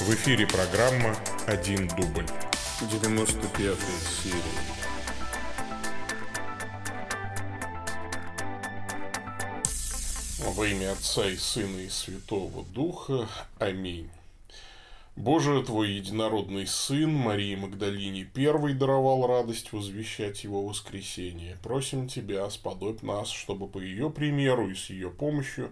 В эфире программа «Один дубль». 95 серия. Во имя Отца и Сына и Святого Духа. Аминь. Боже, Твой единородный Сын, Марии Магдалине первый даровал радость возвещать Его воскресение. Просим Тебя, сподобь нас, чтобы по ее примеру и с ее помощью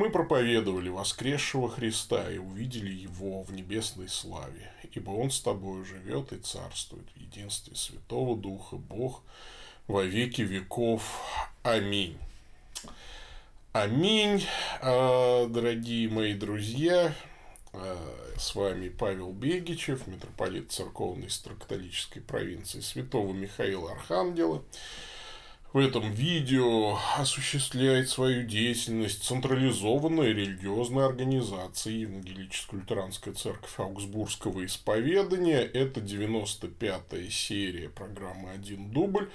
мы проповедовали воскресшего Христа и увидели Его в небесной славе, ибо Он с Тобою живет и царствует в единстве Святого Духа, Бог во веки веков. Аминь. Аминь, а, дорогие мои друзья. А, с вами Павел Бегичев, митрополит церковной старокатолической провинции Святого Михаила Архангела в этом видео осуществляет свою деятельность централизованная религиозная организация Евангелическая лютеранская церковь Аугсбургского исповедания. Это 95-я серия программы «Один дубль».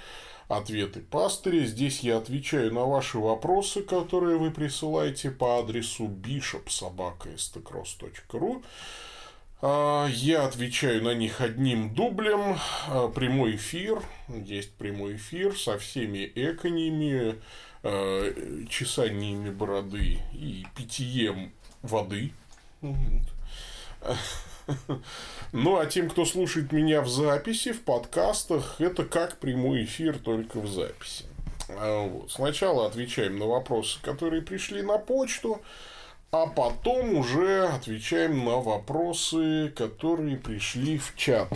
Ответы пастыря. Здесь я отвечаю на ваши вопросы, которые вы присылаете по адресу bishopsobaka.stcross.ru. А, я отвечаю на них одним дублем. А, прямой эфир. Есть прямой эфир со всеми экониями, а, чесаниями бороды и питьем воды. Ну, а тем, кто слушает меня в записи, в подкастах, это как прямой эфир, только в записи. Вот. Сначала отвечаем на вопросы, которые пришли на почту. А потом уже отвечаем на вопросы, которые пришли в чат.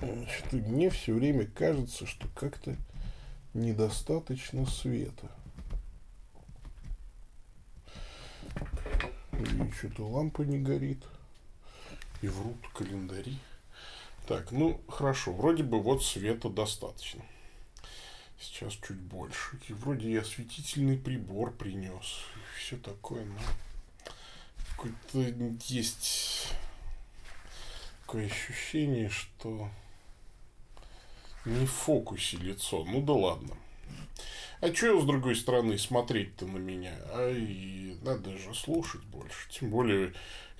Значит, мне все время кажется, что как-то недостаточно света. И что-то лампа не горит. И врут календари. Так, ну хорошо, вроде бы вот света достаточно. Сейчас чуть больше. И вроде я осветительный прибор принес. Все такое, но какое-то есть такое ощущение, что не в фокусе лицо. Ну да ладно. А что с другой стороны смотреть-то на меня? А и надо же слушать больше. Тем более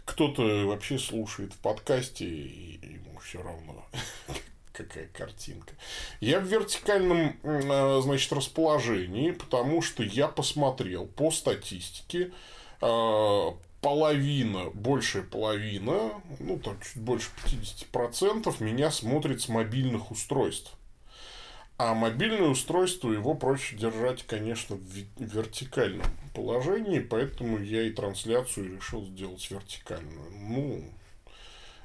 кто-то вообще слушает в подкасте, и ему все равно, какая картинка. Я в вертикальном, э, значит, расположении, потому что я посмотрел по статистике, э, половина, большая половина, ну, там чуть больше 50% меня смотрит с мобильных устройств. А мобильное устройство его проще держать, конечно, в вертикальном положении, поэтому я и трансляцию решил сделать вертикальную. Ну,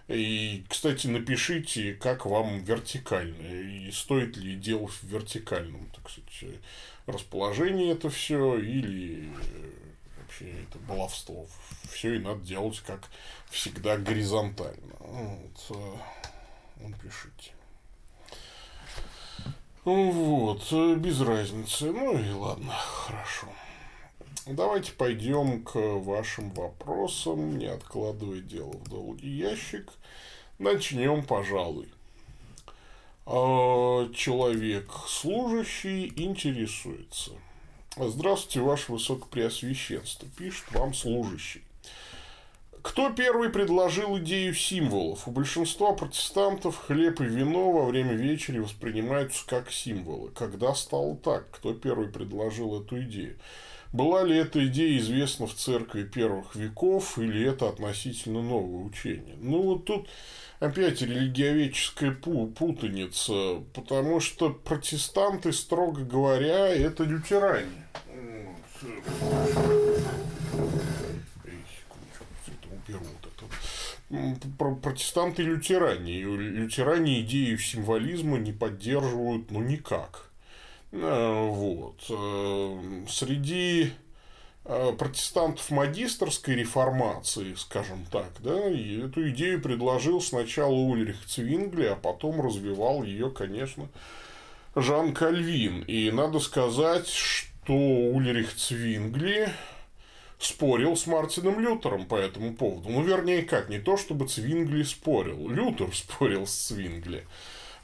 и, кстати, напишите, как вам вертикально, и стоит ли делать в вертикальном, так сказать, расположении это все, или вообще это баловство. Все и надо делать, как всегда, горизонтально. Вот, напишите. Вот, без разницы. Ну и ладно, хорошо. Давайте пойдем к вашим вопросам, не откладывая дело в долгий ящик. Начнем, пожалуй. А, человек служащий интересуется. Здравствуйте, Ваше Высокопреосвященство, пишет вам служащий. Кто первый предложил идею символов? У большинства протестантов хлеб и вино во время вечери воспринимаются как символы. Когда стало так? Кто первый предложил эту идею? Была ли эта идея известна в церкви первых веков, или это относительно новое учение? Ну, вот тут опять религиоведческая путаница, потому что протестанты, строго говоря, это лютеране. Протестанты лютеране. И лютеране идею символизма не поддерживают ну никак. Э, вот. Э, среди э, протестантов магистрской реформации, скажем так, да, эту идею предложил сначала Ульрих Цвингли, а потом развивал ее, конечно, Жан Кальвин. И надо сказать, что Ульрих Цвингли спорил с Мартином Лютером по этому поводу. Ну, вернее, как, не то, чтобы Цвингли спорил. Лютер спорил с Цвингли.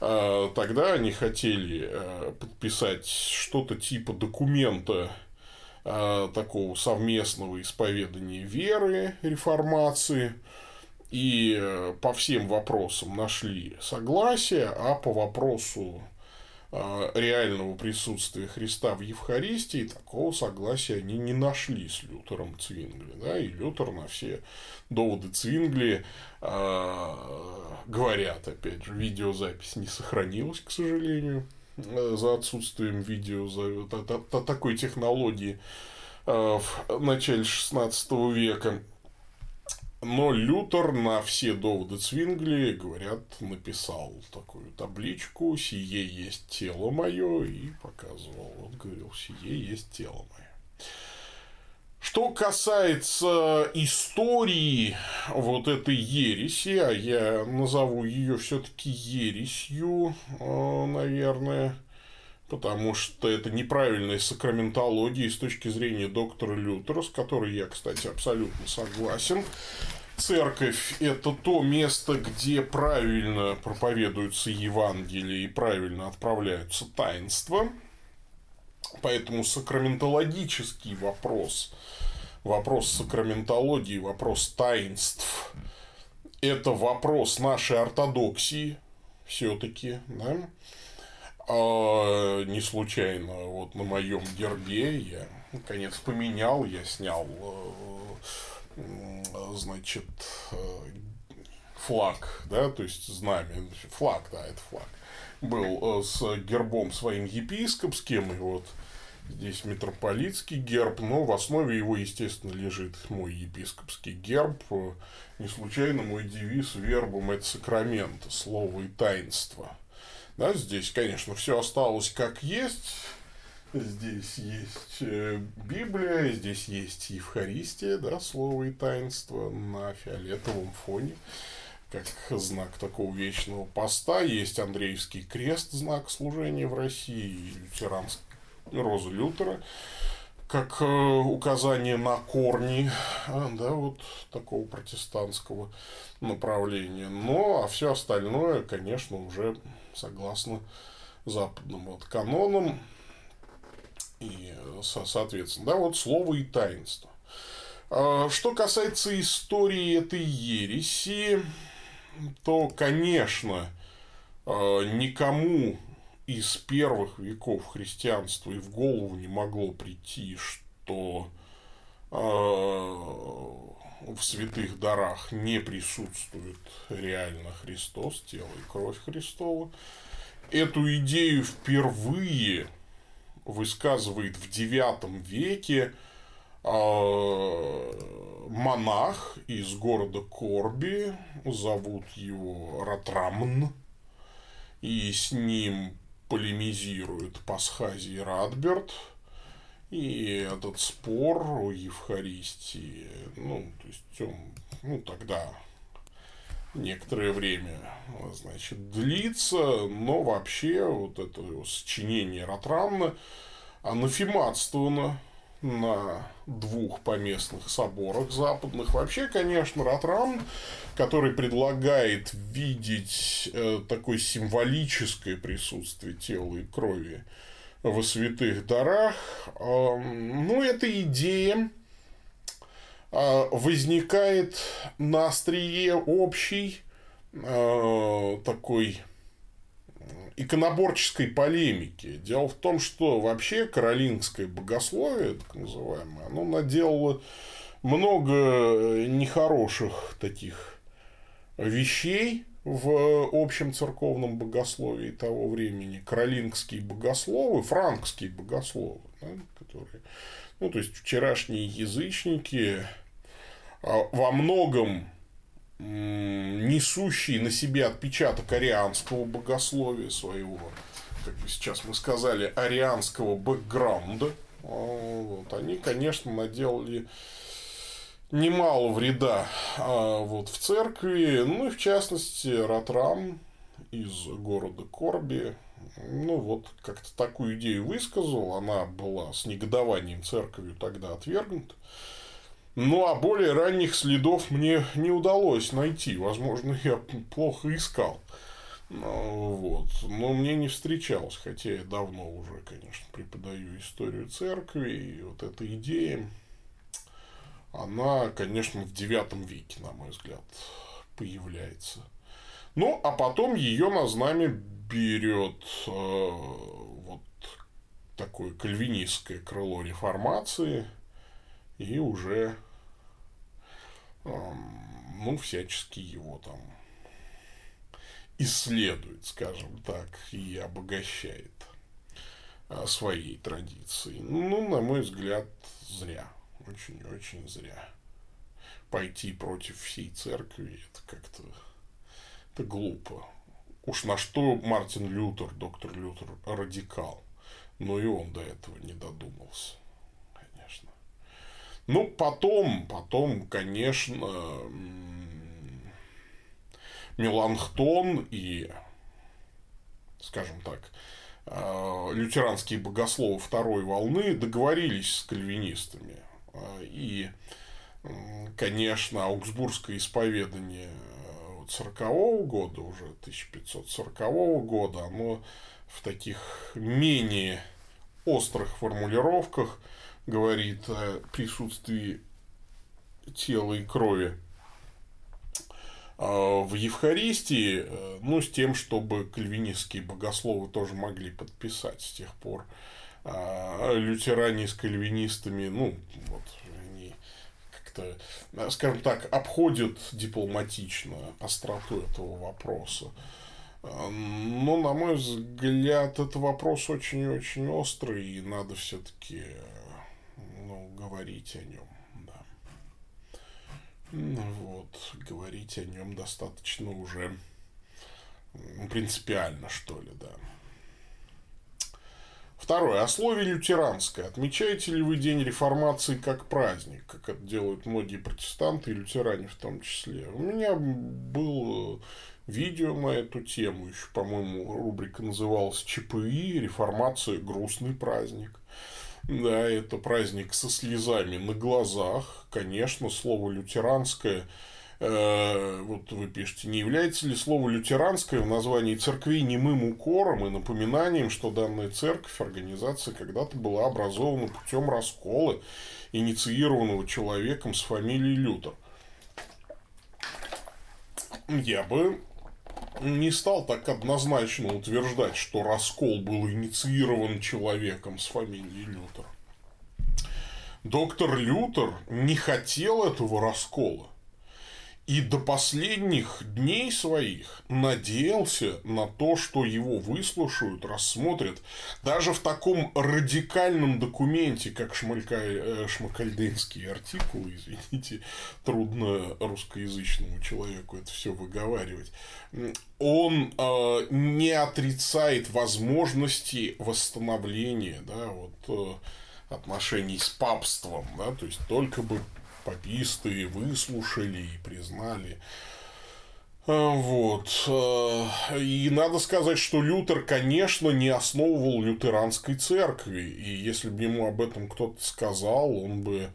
А, тогда они хотели э, подписать что-то типа документа а, такого совместного исповедания веры, реформации. и э, по всем вопросам нашли согласие, а по вопросу э, реального присутствия Христа в Евхаристии такого согласия они не нашли с Лютером Цвингли. Да? И Лютер на все доводы Цвингли э, говорят, опять же, видеозапись не сохранилась, к сожалению, за отсутствием видео, за такой технологии в начале 16 века. Но Лютер на все доводы Цвингли, говорят, написал такую табличку «Сие есть тело мое» и показывал. Он говорил «Сие есть тело мое». Что касается истории вот этой ереси, а я назову ее все-таки ересью, э, наверное, потому что это неправильная сакраментология с точки зрения доктора Лютера, с которой я, кстати, абсолютно согласен. Церковь – это то место, где правильно проповедуются Евангелие и правильно отправляются таинства. Поэтому сакраментологический вопрос, вопрос сакраментологии, вопрос таинств – это вопрос нашей ортодоксии все-таки, да? А, не случайно вот на моем гербе я наконец поменял, я снял э, значит, э, флаг, да, то есть знамя, флаг, да, это флаг, был э, с гербом своим епископским, и вот здесь митрополитский герб, но в основе его, естественно, лежит мой епископский герб. Не случайно мой девиз вербум это сакрамент, слово и таинство. Да, здесь, конечно, все осталось как есть, Здесь есть э, Библия, здесь есть Евхаристия, да, слово и таинство на фиолетовом фоне, как знак такого вечного поста. Есть Андреевский крест, знак служения в России, лютеранский роза Лютера, как э, указание на корни, а, да, вот такого протестантского направления. Но, а все остальное, конечно, уже согласно западным вот канонам, и, соответственно, да, вот слово и таинство. А, что касается истории этой ереси, то, конечно, а, никому из первых веков христианства и в голову не могло прийти, что а, в святых дарах не присутствует реально Христос, тело и кровь Христова. Эту идею впервые высказывает в IX веке а, монах из города Корби, зовут его Ратрамн, и с ним полемизирует Пасхазий Радберт, и этот спор о Евхаристии, ну, то есть он, ну, тогда некоторое время, значит, длится, но вообще вот это сочинение Ротрамна анафематствовано на двух поместных соборах западных. Вообще, конечно, Ротрам, который предлагает видеть э, такое символическое присутствие тела и крови во святых дарах, э, ну, эта идея а, возникает на острие общей а, такой иконоборческой полемики. Дело в том, что вообще каролингское богословие, так называемое, оно наделало много нехороших таких вещей в общем церковном богословии того времени. Каролингские богословы, франкские богословы, да, которые, ну, то есть вчерашние язычники, а, во многом несущий на себе отпечаток арианского богословия своего, как бы сейчас мы сказали, арианского бэкграунда, а, вот, они, конечно, наделали немало вреда а, вот, в церкви, ну и в частности Ратрам из города Корби, ну вот как-то такую идею высказал, она была с негодованием церковью тогда отвергнута. Ну, а более ранних следов мне не удалось найти. Возможно, я плохо искал. Ну, вот. Но мне не встречалось, хотя я давно уже, конечно, преподаю историю церкви, и вот эта идея, она, конечно, в девятом веке, на мой взгляд, появляется. Ну, а потом ее на знамя берет э, вот такое кальвинистское крыло реформации и уже э, ну, всячески его там исследует, скажем так, и обогащает э, своей традицией. Ну, на мой взгляд, зря. Очень-очень зря. Пойти против всей церкви, это как-то это глупо. Уж на что Мартин Лютер, доктор Лютер, радикал. Но и он до этого не додумался, конечно. Ну, потом, потом, конечно, Меланхтон и, скажем так, э, лютеранские богословы второй волны договорились с кальвинистами. Э, и, конечно, аугсбургское исповедание 1940 года, уже 1540 года, оно в таких менее острых формулировках говорит о присутствии тела и крови а, в Евхаристии, э, ну, с тем, чтобы кальвинистские богословы тоже могли подписать с тех пор. А лютеране с кальвинистами, ну, вот, как-то, э, скажем так, обходит дипломатично остроту этого вопроса. Э, но, на мой взгляд, это вопрос очень-очень острый, и надо все-таки ну, говорить о нем. Да. Ну, вот, говорить о нем достаточно уже принципиально, что ли, да. Второе. О слове лютеранское. Отмечаете ли вы День реформации как праздник, как это делают многие протестанты и лютеране в том числе? У меня было видео на эту тему, еще, по-моему, рубрика называлась ЧПИ, реформация, грустный праздник. Да, это праздник со слезами на глазах. Конечно, слово лютеранское – вот вы пишете, не является ли слово лютеранское в названии церкви немым укором и напоминанием, что данная церковь, организация когда-то была образована путем раскола, инициированного человеком с фамилией Лютер? Я бы не стал так однозначно утверждать, что раскол был инициирован человеком с фамилией Лютер. Доктор Лютер не хотел этого раскола и до последних дней своих надеялся на то, что его выслушают, рассмотрят. Даже в таком радикальном документе, как Шмалька... Э, шмакальденский артикул, извините, трудно русскоязычному человеку это все выговаривать, он э, не отрицает возможности восстановления да, вот, э, отношений с папством, да, то есть только бы пописты выслушали и признали. А, вот. А, и надо сказать, что Лютер, конечно, не основывал лютеранской церкви. И если бы ему об этом кто-то сказал, он бы,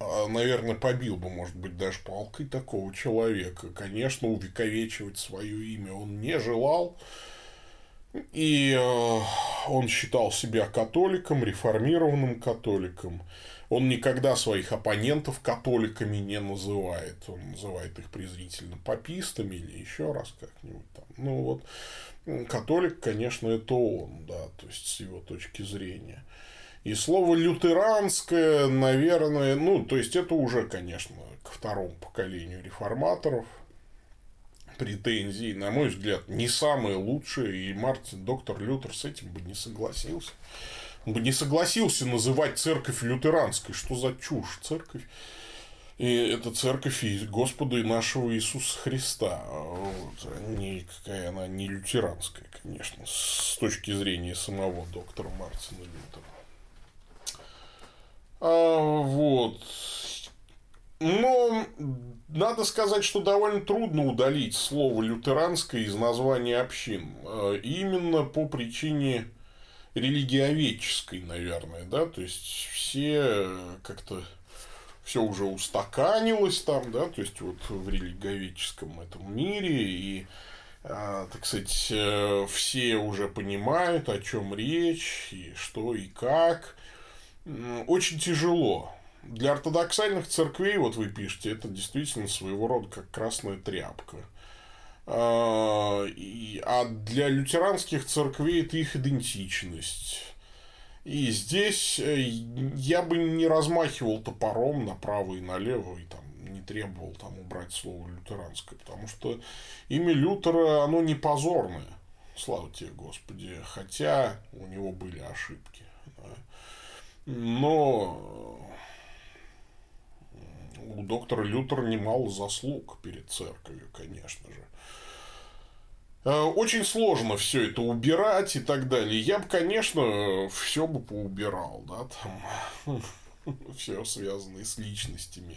а, наверное, побил бы, может быть, даже палкой такого человека. Конечно, увековечивать свое имя он не желал. И он считал себя католиком, реформированным католиком. Он никогда своих оппонентов католиками не называет. Он называет их презрительно попистами или еще раз как-нибудь там. Ну вот, католик, конечно, это он, да, то есть с его точки зрения. И слово лютеранское, наверное, ну, то есть это уже, конечно, к второму поколению реформаторов претензии, на мой взгляд, не самые лучшие, и Мартин, доктор Лютер с этим бы не согласился бы не согласился называть церковь лютеранской. Что за чушь? Церковь и это церковь Господа и нашего Иисуса Христа. Вот. Не, какая она не лютеранская, конечно, с точки зрения самого доктора Мартина Лютера. А, вот. Но надо сказать, что довольно трудно удалить слово лютеранское из названия общин. А, именно по причине религиоведческой, наверное, да, то есть все как-то все уже устаканилось там, да, то есть вот в религиоведческом этом мире, и, а, так сказать, э, все уже понимают, о чем речь, и что и как. Очень тяжело, для ортодоксальных церквей, вот вы пишете, это действительно своего рода как красная тряпка. А, а для лютеранских церквей это их идентичность. И здесь э, я бы не размахивал топором направо и налево и там не требовал там убрать слово лютеранское, потому что имя Лютера, оно не позорное. Слава тебе, Господи. Хотя у него были ошибки. Да. Но у доктора Лютера немало заслуг перед церковью, конечно же. Э, очень сложно все это убирать и так далее. Я бы, конечно, все бы поубирал, да, там все связанное с личностями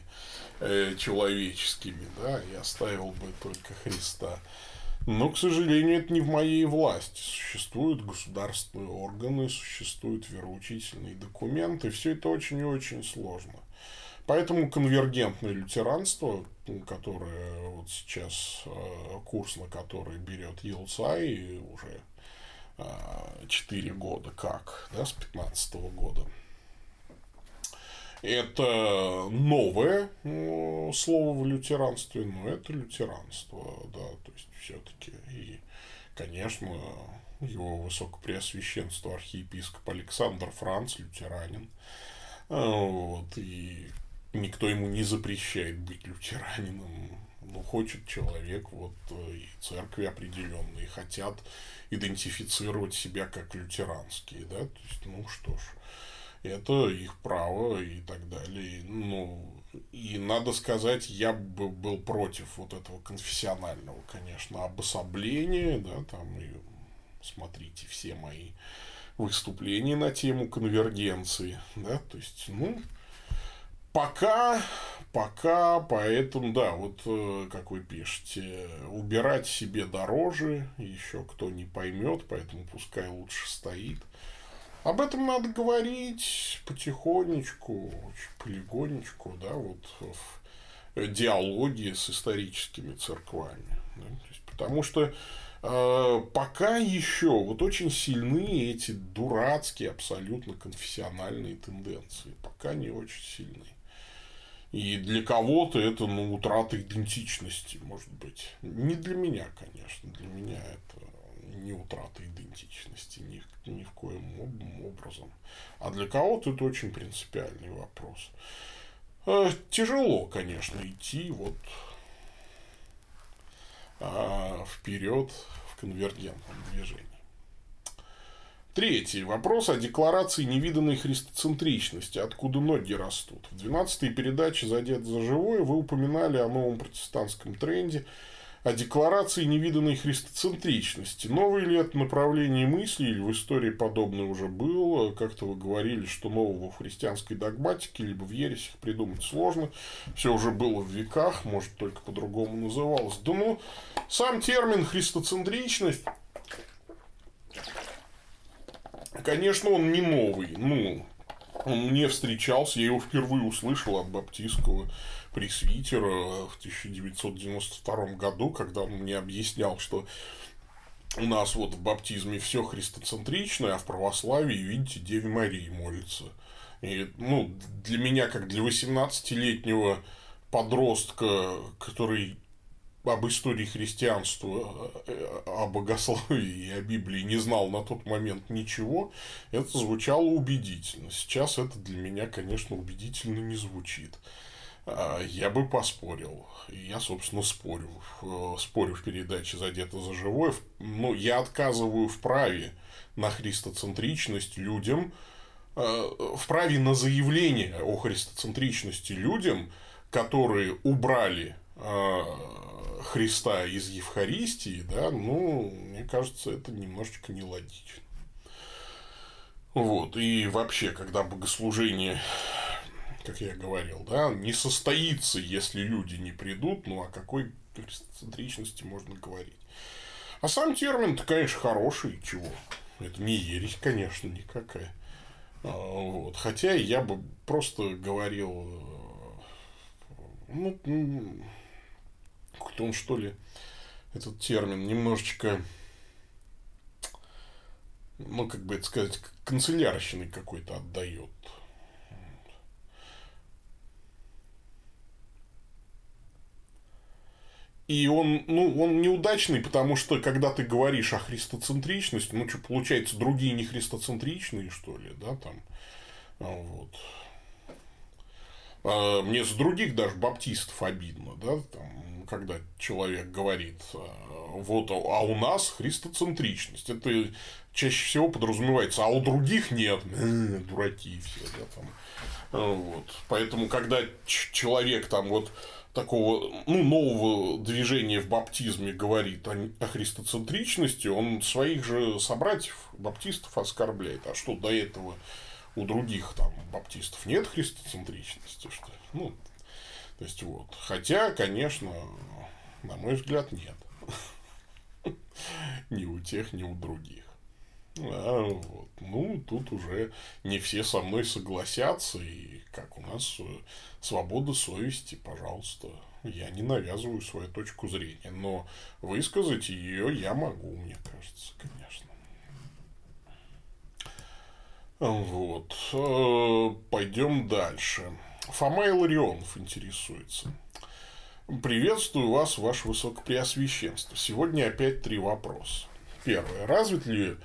э, человеческими, да, и оставил бы только Христа. Но, к сожалению, это не в моей власти. Существуют государственные органы, существуют вероучительные документы. Все это очень и очень сложно. Поэтому конвергентное лютеранство, которое вот сейчас э, курс, на который берет Елцай уже 4 э, года как, да, с 15 года, это новое ну, слово в лютеранстве, но это лютеранство, да, то есть все-таки и, конечно, его высокопреосвященство архиепископ Александр Франц, лютеранин, вот, и никто ему не запрещает быть лютеранином. Ну, хочет человек, вот, и церкви определенные хотят идентифицировать себя как лютеранские, да, то есть, ну что ж, это их право и так далее. Ну, и надо сказать, я бы был против вот этого конфессионального, конечно, обособления, да, там, и смотрите все мои выступления на тему конвергенции, да, то есть, ну, Пока, пока, поэтому, да, вот э, как вы пишете, убирать себе дороже, еще кто не поймет, поэтому пускай лучше стоит. Об этом надо говорить потихонечку, полигонечку, да, вот в диалоге с историческими церквами. Да, есть, потому что э, пока еще вот очень сильны эти дурацкие абсолютно конфессиональные тенденции, пока не очень сильны. И для кого-то это ну, утрата идентичности, может быть. Не для меня, конечно. Для меня это не утрата идентичности ни, ни в коем образом. А для кого-то это очень принципиальный вопрос. Э, тяжело, конечно, идти вот а, вперед в конвергентном движении. Третий вопрос о декларации невиданной христоцентричности. Откуда ноги растут? В 12-й передаче «Задет за живое» вы упоминали о новом протестантском тренде, о декларации невиданной христоцентричности. Новое ли это направление мысли или в истории подобное уже было? Как-то вы говорили, что нового в христианской догматике либо в ересях придумать сложно. Все уже было в веках, может, только по-другому называлось. Да ну, сам термин христоцентричность Конечно, он не новый. Ну, он мне встречался, я его впервые услышал от баптистского пресвитера в 1992 году, когда он мне объяснял, что у нас вот в баптизме все христоцентричное, а в православии, видите, Деве Марии молится. И, ну, для меня, как для 18-летнего подростка, который об истории христианства, э, о богословии и о Библии не знал на тот момент ничего, это звучало убедительно. Сейчас это для меня, конечно, убедительно не звучит. А, я бы поспорил. Я, собственно, спорю. Спорю в передаче «Задето за живое». Но я отказываю в праве на христоцентричность людям, э, в праве на заявление о христоцентричности людям, которые убрали э, Христа из Евхаристии, да, ну, мне кажется, это немножечко нелогично. Вот, и вообще, когда богослужение, как я говорил, да, не состоится, если люди не придут, ну, о какой христоцентричности можно говорить. А сам термин-то, конечно, хороший, чего? Это не ересь, конечно, никакая. А, вот. Хотя я бы просто говорил, ну, как-то что ли, этот термин немножечко, ну, как бы это сказать, канцелярщиной какой-то отдает. И он, ну, он неудачный, потому что, когда ты говоришь о христоцентричности, ну, что, получается, другие не христоцентричные, что ли, да, там, а вот. А, мне с других даже баптистов обидно, да, там, когда человек говорит, а, вот, а у нас христоцентричность. Это чаще всего подразумевается, а у других нет. Э, дураки все, да, там. Вот. Поэтому, когда человек там вот такого ну, нового движения в баптизме говорит о, о христоцентричности, он своих же собратьев, баптистов, оскорбляет. А что до этого у других там баптистов нет христоцентричности, что Ну, то есть вот. Хотя, конечно, на мой взгляд, нет. Ни у тех, ни у других. А, вот. Ну, тут уже не все со мной согласятся, и как у нас э, свобода совести, пожалуйста. Я не навязываю свою точку зрения, но высказать ее я могу, мне кажется, конечно. Вот. Э, Пойдем дальше. Фома Иларионов интересуется. Приветствую вас, ваше высокопреосвященство. Сегодня опять три вопроса. Первое. Развит ли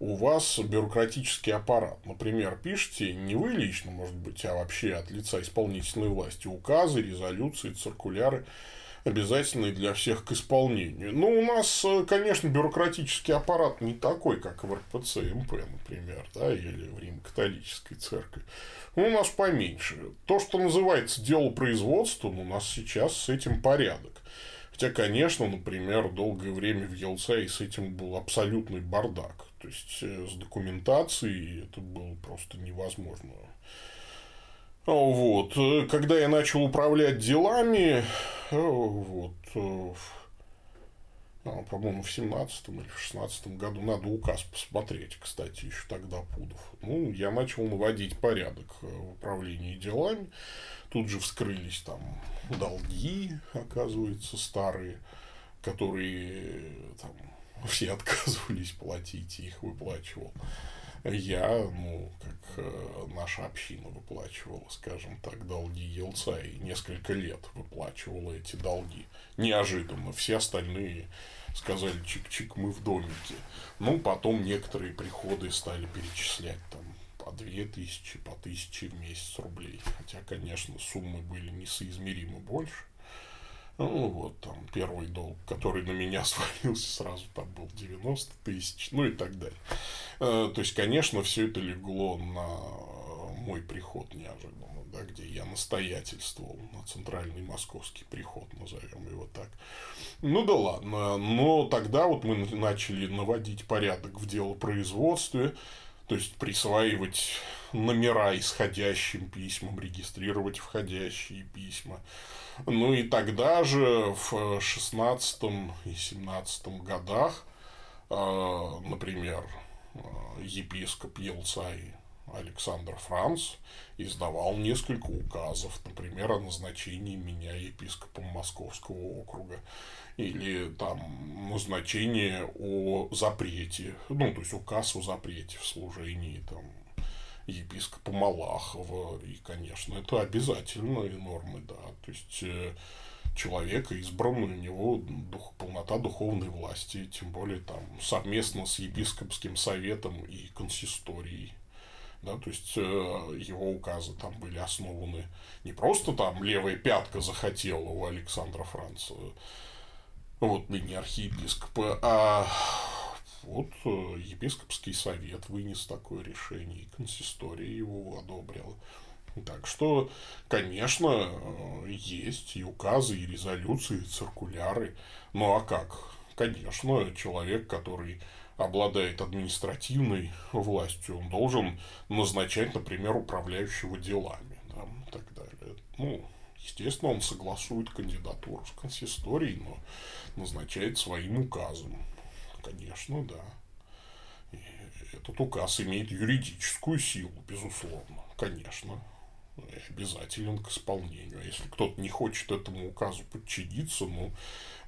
у вас бюрократический аппарат. Например, пишете не вы лично, может быть, а вообще от лица исполнительной власти указы, резолюции, циркуляры, обязательные для всех к исполнению. Но ну, у нас, конечно, бюрократический аппарат не такой, как в РПЦ МП, например, да, или в Рим-католической церкви. У нас поменьше. То, что называется дело производства, у нас сейчас с этим порядок. Хотя, конечно, например, долгое время в Елцае с этим был абсолютный бардак. То есть, э, с документацией это было просто невозможно. Вот. Э, когда я начал управлять делами, э, вот, а, по-моему, в 17 или в 16 году, надо указ посмотреть, кстати, еще тогда Пудов. Ну, я начал наводить порядок в управлении делами. Тут же вскрылись там долги, оказывается, старые, которые там все отказывались платить, и их выплачивал. Я, ну, как э, наша община выплачивала, скажем так, долги Елца, и несколько лет выплачивала эти долги. Неожиданно. Все остальные сказали, чик-чик, мы в домике. Ну, потом некоторые приходы стали перечислять там по две тысячи, по тысяче в месяц рублей. Хотя, конечно, суммы были несоизмеримо больше. Ну, вот там первый долг, который на меня свалился сразу, там был 90 тысяч, ну и так далее. Э, то есть, конечно, все это легло на мой приход неожиданно, да, где я настоятельствовал на центральный московский приход, назовем его так. Ну да ладно, но тогда вот мы начали наводить порядок в делопроизводстве, то есть присваивать номера исходящим письмам, регистрировать входящие письма, ну и тогда же в 16 и 17 годах, э, например, э, епископ Елцай Александр Франц издавал несколько указов, например, о назначении меня епископом Московского округа, или там назначение о запрете, ну, то есть указ о запрете в служении там епископа Малахова. И, конечно, это обязательные нормы, да. То есть, э, человека, избранный у него дух, полнота духовной власти, тем более там совместно с епископским советом и консисторией. Да, то есть э, его указы там были основаны не просто там левая пятка захотела у Александра Франца, вот ныне архиепископа, а вот э, епископский совет вынес такое решение, и консистория его одобрила. Так что, конечно, э, есть и указы, и резолюции, и циркуляры. Ну а как? Конечно, человек, который обладает административной властью, он должен назначать, например, управляющего делами да, и так далее. Ну, естественно, он согласует кандидатуру с консисторией, но назначает своим указом. Конечно, да. И этот указ имеет юридическую силу, безусловно, конечно. И обязателен к исполнению. А если кто-то не хочет этому указу подчиниться, ну,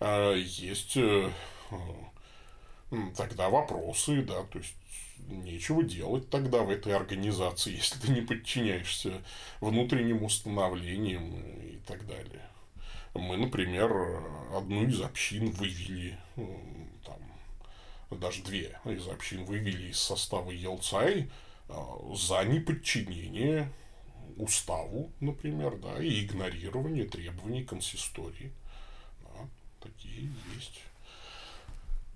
а, есть э, тогда вопросы, да, то есть нечего делать тогда в этой организации, если ты не подчиняешься внутренним установлениям и так далее. мы, например, одну из общин вывели, там, даже две из общин вывели из состава Елцай за неподчинение уставу, например, да, и игнорирование требований консистории. Да, такие есть.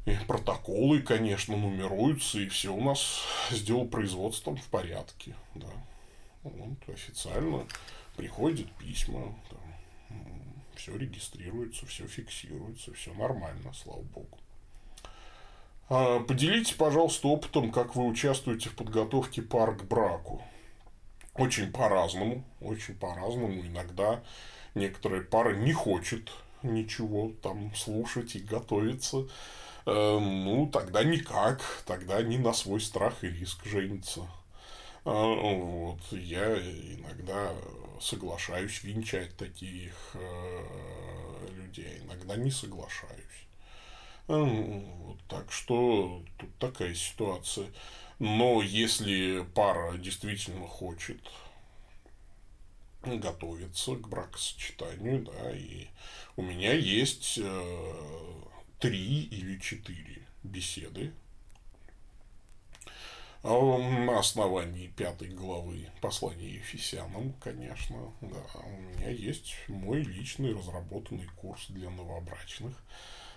И протоколы, конечно, нумеруются, и все у нас с делопроизводством в порядке. Да. Вот, официально приходят письма, там, все регистрируется, все фиксируется, все нормально, слава богу. А, поделитесь, пожалуйста, опытом, как вы участвуете в подготовке пар к браку. Очень по-разному, очень по-разному. Иногда некоторые пары не хочет ничего там слушать и готовиться. Э, ну, тогда никак, тогда не на свой страх и риск жениться. Э, вот, я иногда соглашаюсь венчать таких э, людей, иногда не соглашаюсь. Вот, так что тут такая ситуация. Но если пара действительно хочет готовиться к бракосочетанию, да, и у меня есть три или четыре беседы. На основании пятой главы послания Ефесянам, конечно, да, у меня есть мой личный разработанный курс для новобрачных –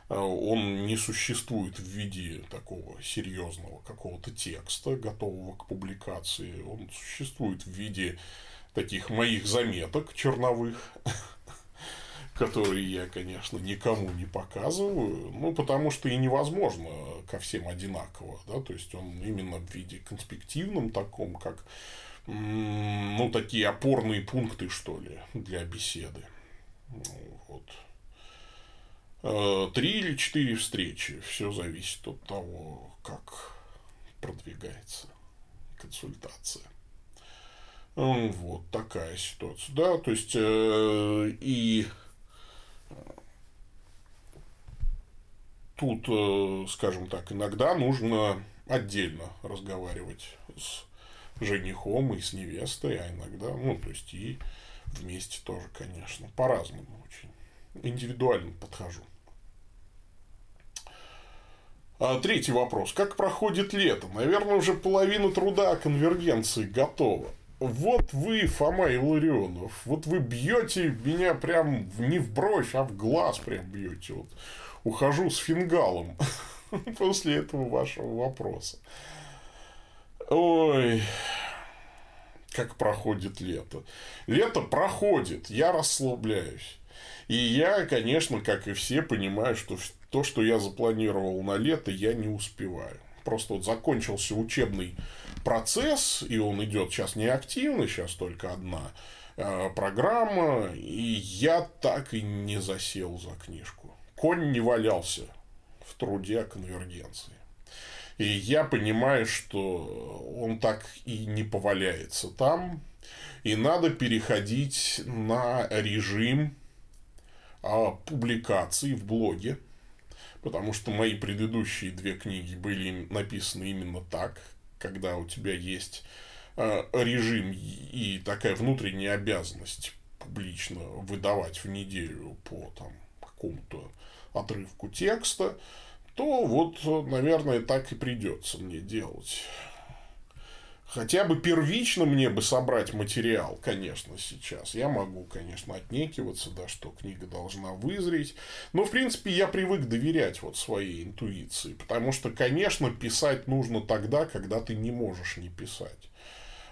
а, он не существует в виде такого серьезного какого-то текста, готового к публикации. Он существует в виде таких моих заметок черновых, которые я, конечно, никому не показываю, ну, потому что и невозможно ко всем одинаково, да, то есть он именно в виде конспективном таком, как, ну, такие опорные пункты, что ли, для беседы. Ну, вот. Э, три или четыре встречи. Все зависит от того, как продвигается консультация. Вот такая ситуация. Да, то есть э, и тут, э, скажем так, иногда нужно отдельно разговаривать с женихом и с невестой, а иногда, ну, то есть и вместе тоже, конечно, по-разному очень индивидуально подхожу. А, третий вопрос. Как проходит лето? Наверное, уже половина труда конвергенции готова. Вот вы, Фома Илларионов, вот вы бьете меня прям не в бровь, а в глаз прям бьете. Вот ухожу с фингалом после этого вашего вопроса. Ой, как проходит лето. Лето проходит, я расслабляюсь. И я, конечно, как и все, понимаю, что то, что я запланировал на лето, я не успеваю. Просто вот закончился учебный процесс, и он идет сейчас не активно, сейчас только одна э, программа, и я так и не засел за книжку. Конь не валялся в труде о конвергенции. И я понимаю, что он так и не поваляется там, и надо переходить на режим а, публикаций в блоге, потому что мои предыдущие две книги были написаны именно так, когда у тебя есть а, режим и такая внутренняя обязанность публично выдавать в неделю по там какому-то отрывку текста, то вот, наверное, так и придется мне делать хотя бы первично мне бы собрать материал, конечно, сейчас. Я могу, конечно, отнекиваться, да, что книга должна вызреть. Но, в принципе, я привык доверять вот своей интуиции. Потому что, конечно, писать нужно тогда, когда ты не можешь не писать.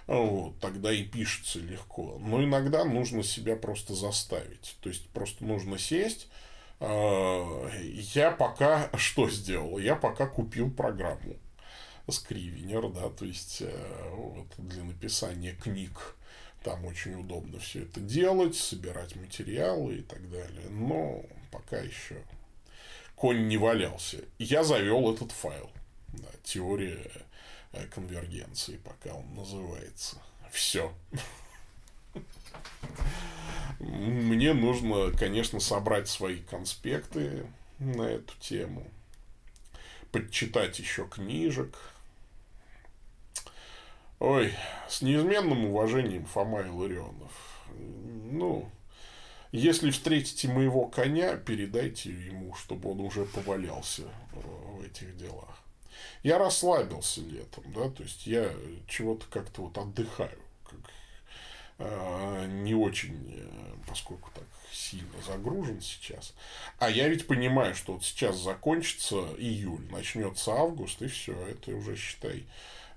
Вот, тогда и пишется легко. Но иногда нужно себя просто заставить. То есть, просто нужно сесть. А, я пока что сделал? Я пока купил программу скривенер, да, то есть э, вот, для написания книг там очень удобно все это делать, собирать материалы и так далее. Но пока еще конь не валялся. Я завел этот файл. Да, теория э, конвергенции, пока он называется. Все. Мне нужно, конечно, собрать свои конспекты на эту тему, подчитать еще книжек, Ой, с неизменным уважением Фома Илларионов. Ну, Если встретите моего коня, передайте ему, чтобы он уже повалялся э, в этих делах. Я расслабился летом, да, то есть я чего-то как-то вот отдыхаю, как, э, не очень, э, поскольку так сильно загружен сейчас. А я ведь понимаю, что вот сейчас закончится июль, начнется август, и все, это уже считай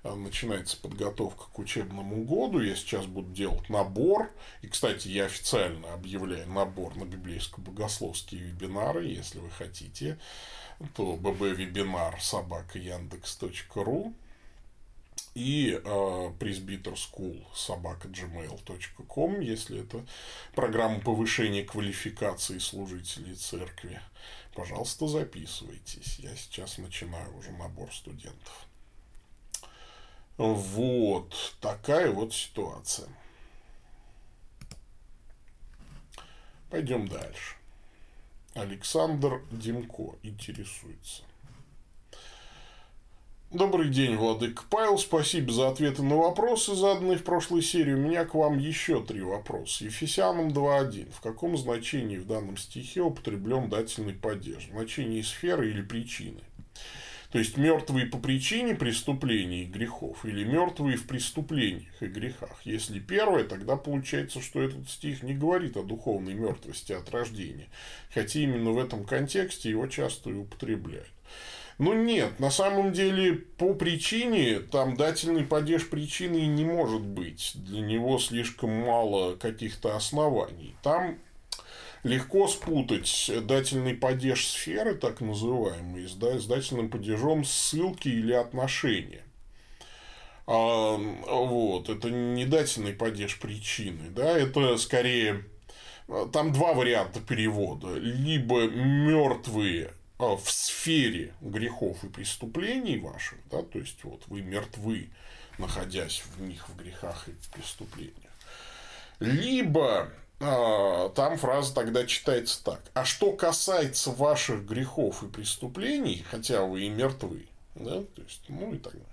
Э, начинается подготовка к учебному году. Я сейчас буду делать набор. И, кстати, я официально объявляю набор на библейско-богословские вебинары, если вы хотите. То bb-вебинар собака яндекс.ру и э, presbyter school собака gmail.com, если это программа повышения квалификации служителей церкви. Пожалуйста, записывайтесь. Я сейчас начинаю уже набор студентов. Вот такая вот ситуация. Пойдем дальше. Александр Демко интересуется. Добрый день, Владык Павел. Спасибо за ответы на вопросы, заданные в прошлой серии. У меня к вам еще три вопроса. Ефесянам 2.1. В каком значении в данном стихе употреблен дательный падеж? В значении сферы или причины? То есть мертвые по причине преступлений и грехов или мертвые в преступлениях и грехах. Если первое, тогда получается, что этот стих не говорит о духовной мертвости от рождения. Хотя именно в этом контексте его часто и употребляют. Ну нет, на самом деле по причине, там дательный падеж причины не может быть. Для него слишком мало каких-то оснований. Там легко спутать дательный падеж сферы, так называемый, с дательным падежом ссылки или отношения. А, вот, это не дательный падеж причины, да, это скорее там два варианта перевода. Либо мертвые в сфере грехов и преступлений ваших, да, то есть вот вы мертвы, находясь в них в грехах и преступлениях. Либо а, там фраза тогда читается так. А что касается ваших грехов и преступлений, хотя вы и мертвы, да, то есть, ну и так далее.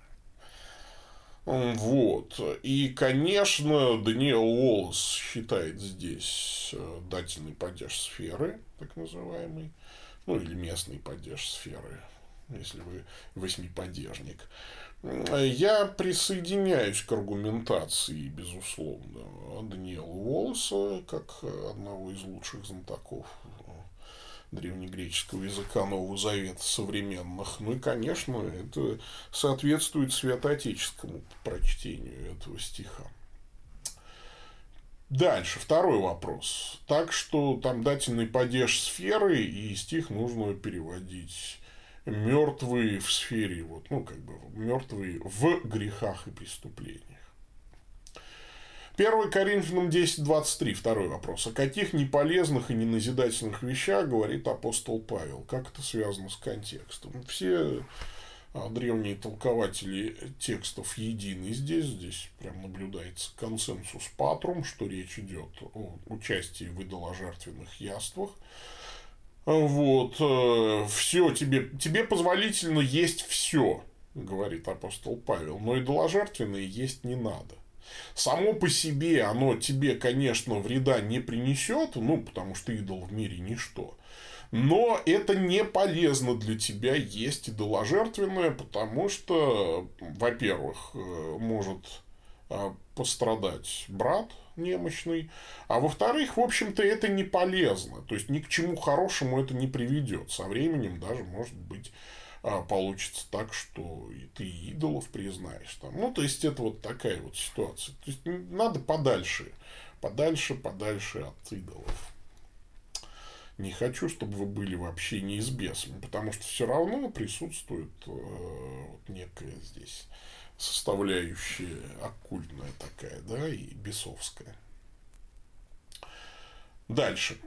Вот. И, конечно, Даниэл Уоллес считает здесь э, дательный падеж сферы, так называемый, ну или местный падеж сферы, если вы восьмипадежник. Я присоединяюсь к аргументации, безусловно, Даниэла Уоллеса, как одного из лучших знатоков древнегреческого языка Нового Завета современных. Ну и, конечно, это соответствует святоотеческому прочтению этого стиха. Дальше, второй вопрос. Так что там дательный падеж сферы, и стих нужно переводить мертвые в сфере, вот, ну, как бы, мертвые в грехах и преступлениях. 1 Коринфянам 10.23, второй вопрос. О каких неполезных и неназидательных вещах говорит апостол Павел? Как это связано с контекстом? Все древние толкователи текстов едины здесь. Здесь прям наблюдается консенсус патрум, что речь идет о участии в идоложертвенных яствах. Вот, э, все тебе, тебе позволительно есть все, говорит апостол Павел, но идоложертвенное есть не надо. Само по себе оно тебе, конечно, вреда не принесет, ну, потому что идол в мире ничто. Но это не полезно для тебя есть идоложертвенное, потому что, во-первых, э, может э, пострадать брат немощный, а во-вторых, в общем-то, это не полезно, то есть ни к чему хорошему это не приведет. Со временем даже, может быть, а, получится так, что и ты идолов признаешь. Там. Ну, то есть, это вот такая вот ситуация. То есть, надо подальше, подальше, подальше от идолов. Не хочу, чтобы вы были вообще не с бесами, потому что все равно присутствует э, вот некая здесь составляющая оккультная такая, да, и бесовская. Дальше.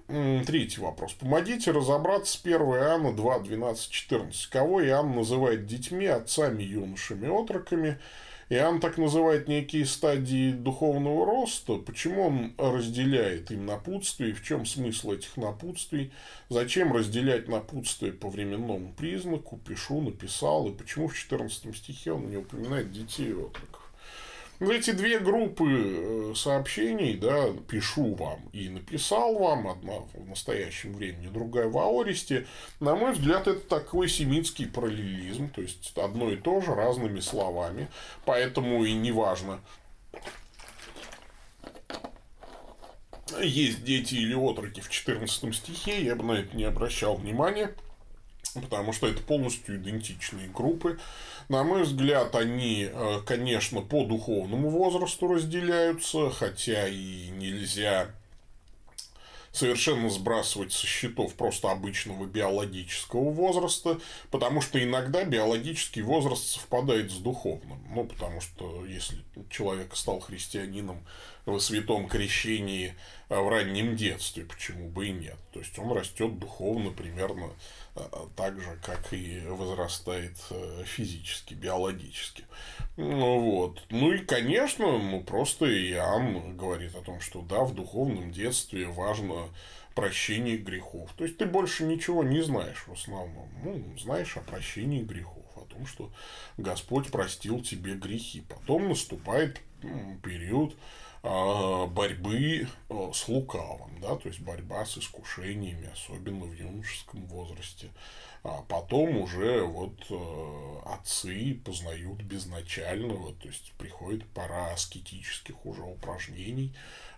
Третий вопрос. Помогите разобраться с 1 Иоанна 2, 12, 14. Кого Иоанн называет детьми, отцами, юношами, отроками – Иоанн так называет некие стадии духовного роста. Почему он разделяет им напутствие? В чем смысл этих напутствий? Зачем разделять напутствие по временному признаку? Пишу, написал. И почему в 14 стихе он не упоминает детей и отроков? Эти две группы э, сообщений, да, пишу вам и написал вам, одна в настоящем времени, другая в Аористе, на мой взгляд, это такой семитский параллелизм, то есть одно и то же разными словами, поэтому и неважно, есть дети или отроки в 14 стихе, я бы на это не обращал внимания, потому что это полностью идентичные группы. На мой взгляд, они, э, конечно, по духовному возрасту разделяются, хотя и нельзя совершенно сбрасывать со счетов просто обычного биологического возраста, потому что иногда биологический возраст совпадает с духовным. Ну, потому что если человек стал христианином в святом крещении в раннем детстве, почему бы и нет. То есть он растет духовно примерно э, так же, как и возрастает физически, биологически. Ну, вот. ну и, конечно, ну, просто Иоанн говорит о том, что да, в духовном детстве важно прощение грехов. То есть ты больше ничего не знаешь в основном. Ну, знаешь о прощении грехов, о том, что Господь простил тебе грехи. Потом наступает период а, борьбы э, с лукавым, да, то есть борьба с искушениями, особенно в юношеском возрасте. А потом уже вот э, отцы познают безначального, то есть приходит пора аскетических уже упражнений,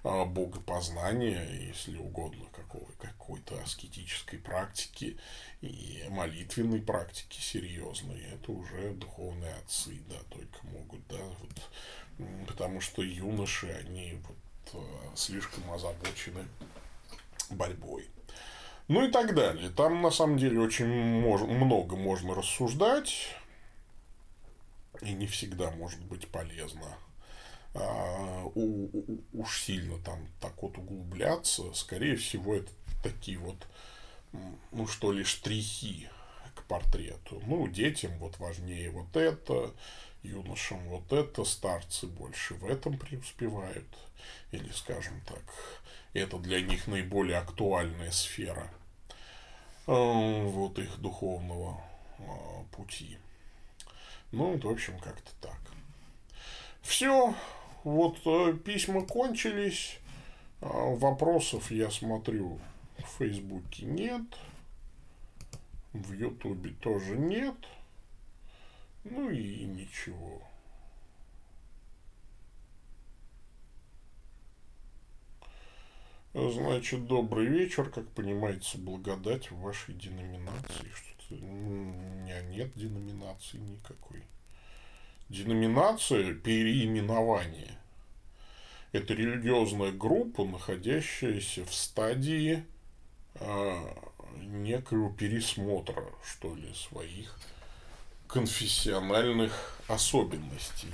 а, богопознания, если угодно, какого, какой-то аскетической практики и молитвенной практики серьезной. Это уже духовные отцы, да, только могут, да, вот, потому что юноши, они вот э, слишком озабочены борьбой. Ну и так далее. Там на самом деле очень мож... много можно рассуждать. И не всегда может быть полезно. А, у, у, уж сильно там так вот углубляться. Скорее всего, это такие вот, ну что ли, штрихи к портрету. Ну, детям вот важнее вот это, юношам вот это, старцы больше в этом преуспевают. Или, скажем так, это для них наиболее актуальная сфера э, вот их духовного э, пути. Ну, вот, в общем, как-то так. Все, вот э, письма кончились, вопросов я смотрю в Фейсбуке нет, в Ютубе тоже нет, ну и ничего. Значит, добрый вечер. Как понимаете, благодать в вашей деноминации. Что-то у меня нет деноминации никакой. Деноминация – переименование. Это религиозная группа, находящаяся в стадии э, некого пересмотра, что ли, своих конфессиональных особенностей.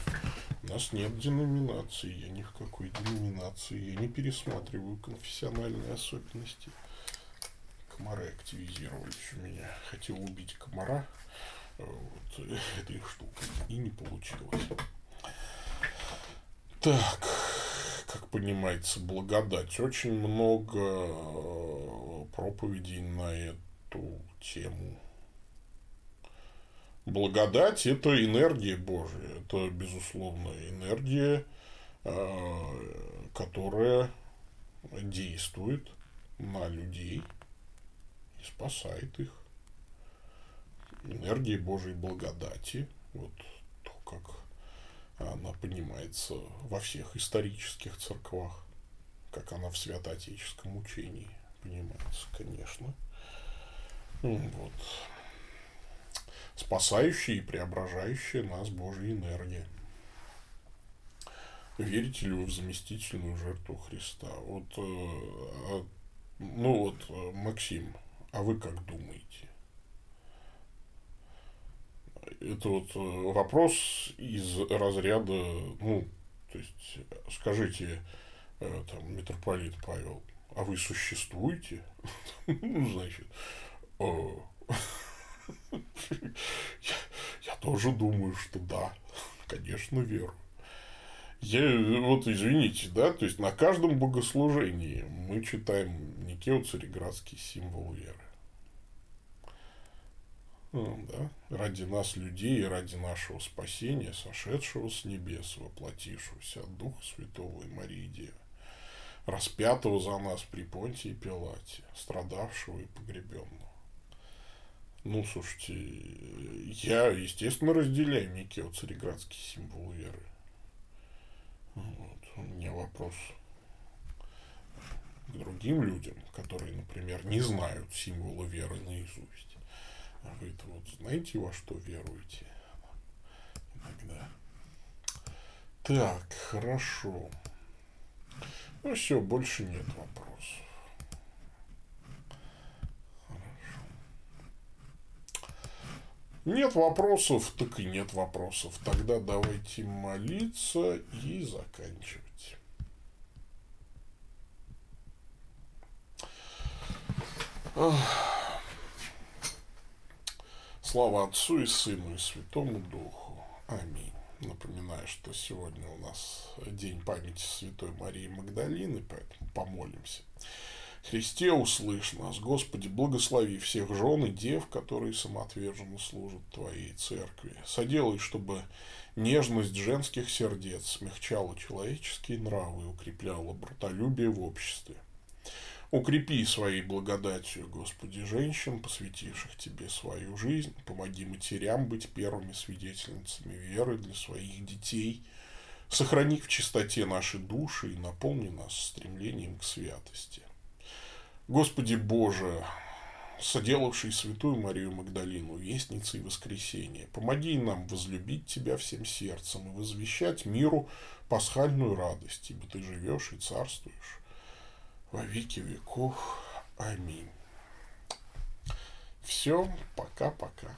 У нас нет деноминации, я ни в какой деноминации, я не пересматриваю конфессиональные особенности. Комары активизировались у меня. Хотел убить комара вот, этой штукой и не получилось. Так, как понимается, благодать. Очень много э, проповедей на эту тему Благодать – это энергия Божия, это, безусловно, энергия, э, которая действует на людей и спасает их. Энергия Божьей благодати, вот то, как она понимается во всех исторических церквах, как она в святоотеческом учении понимается, конечно. Вот спасающая и преображающая нас Божья энергия. Верите ли вы в заместительную жертву Христа? Вот, э, а, ну вот, э, Максим, а вы как думаете? Это вот э, вопрос из разряда, ну, то есть, скажите, там, митрополит Павел, а вы существуете? Ну, значит, я, я тоже думаю, что да, конечно, веру. Я, вот извините, да, то есть на каждом богослужении мы читаем Никео Цареградский символ веры. Ну, да, ради нас, людей, и ради нашего спасения, сошедшего с небес, воплотившегося от Духа Святого и Марии Девы, распятого за нас при Понтии Пилате, страдавшего и погребенного. Ну, слушайте, я, естественно, разделяю некий вот цареградский символ веры. Вот. У меня вопрос к другим людям, которые, например, не знают символа веры наизусть. А вы вот знаете, во что веруете? Иногда. Так, хорошо. Ну все, больше нет вопросов. Нет вопросов, так и нет вопросов. Тогда давайте молиться и заканчивать. Слава Отцу и Сыну и Святому Духу. Аминь. Напоминаю, что сегодня у нас день памяти Святой Марии Магдалины, поэтому помолимся. Христе, услышь нас, Господи, благослови всех жен и дев, которые самоотверженно служат Твоей Церкви. Соделай, чтобы нежность женских сердец смягчала человеческие нравы и укрепляла братолюбие в обществе. Укрепи своей благодатью, Господи, женщин, посвятивших Тебе свою жизнь. Помоги матерям быть первыми свидетельницами веры для своих детей. Сохрани в чистоте наши души и наполни нас стремлением к святости. Господи Боже, соделавший святую Марию Магдалину, вестницей воскресения, помоги нам возлюбить Тебя всем сердцем и возвещать миру пасхальную радость, ибо Ты живешь и царствуешь во веки веков. Аминь. Все, пока-пока.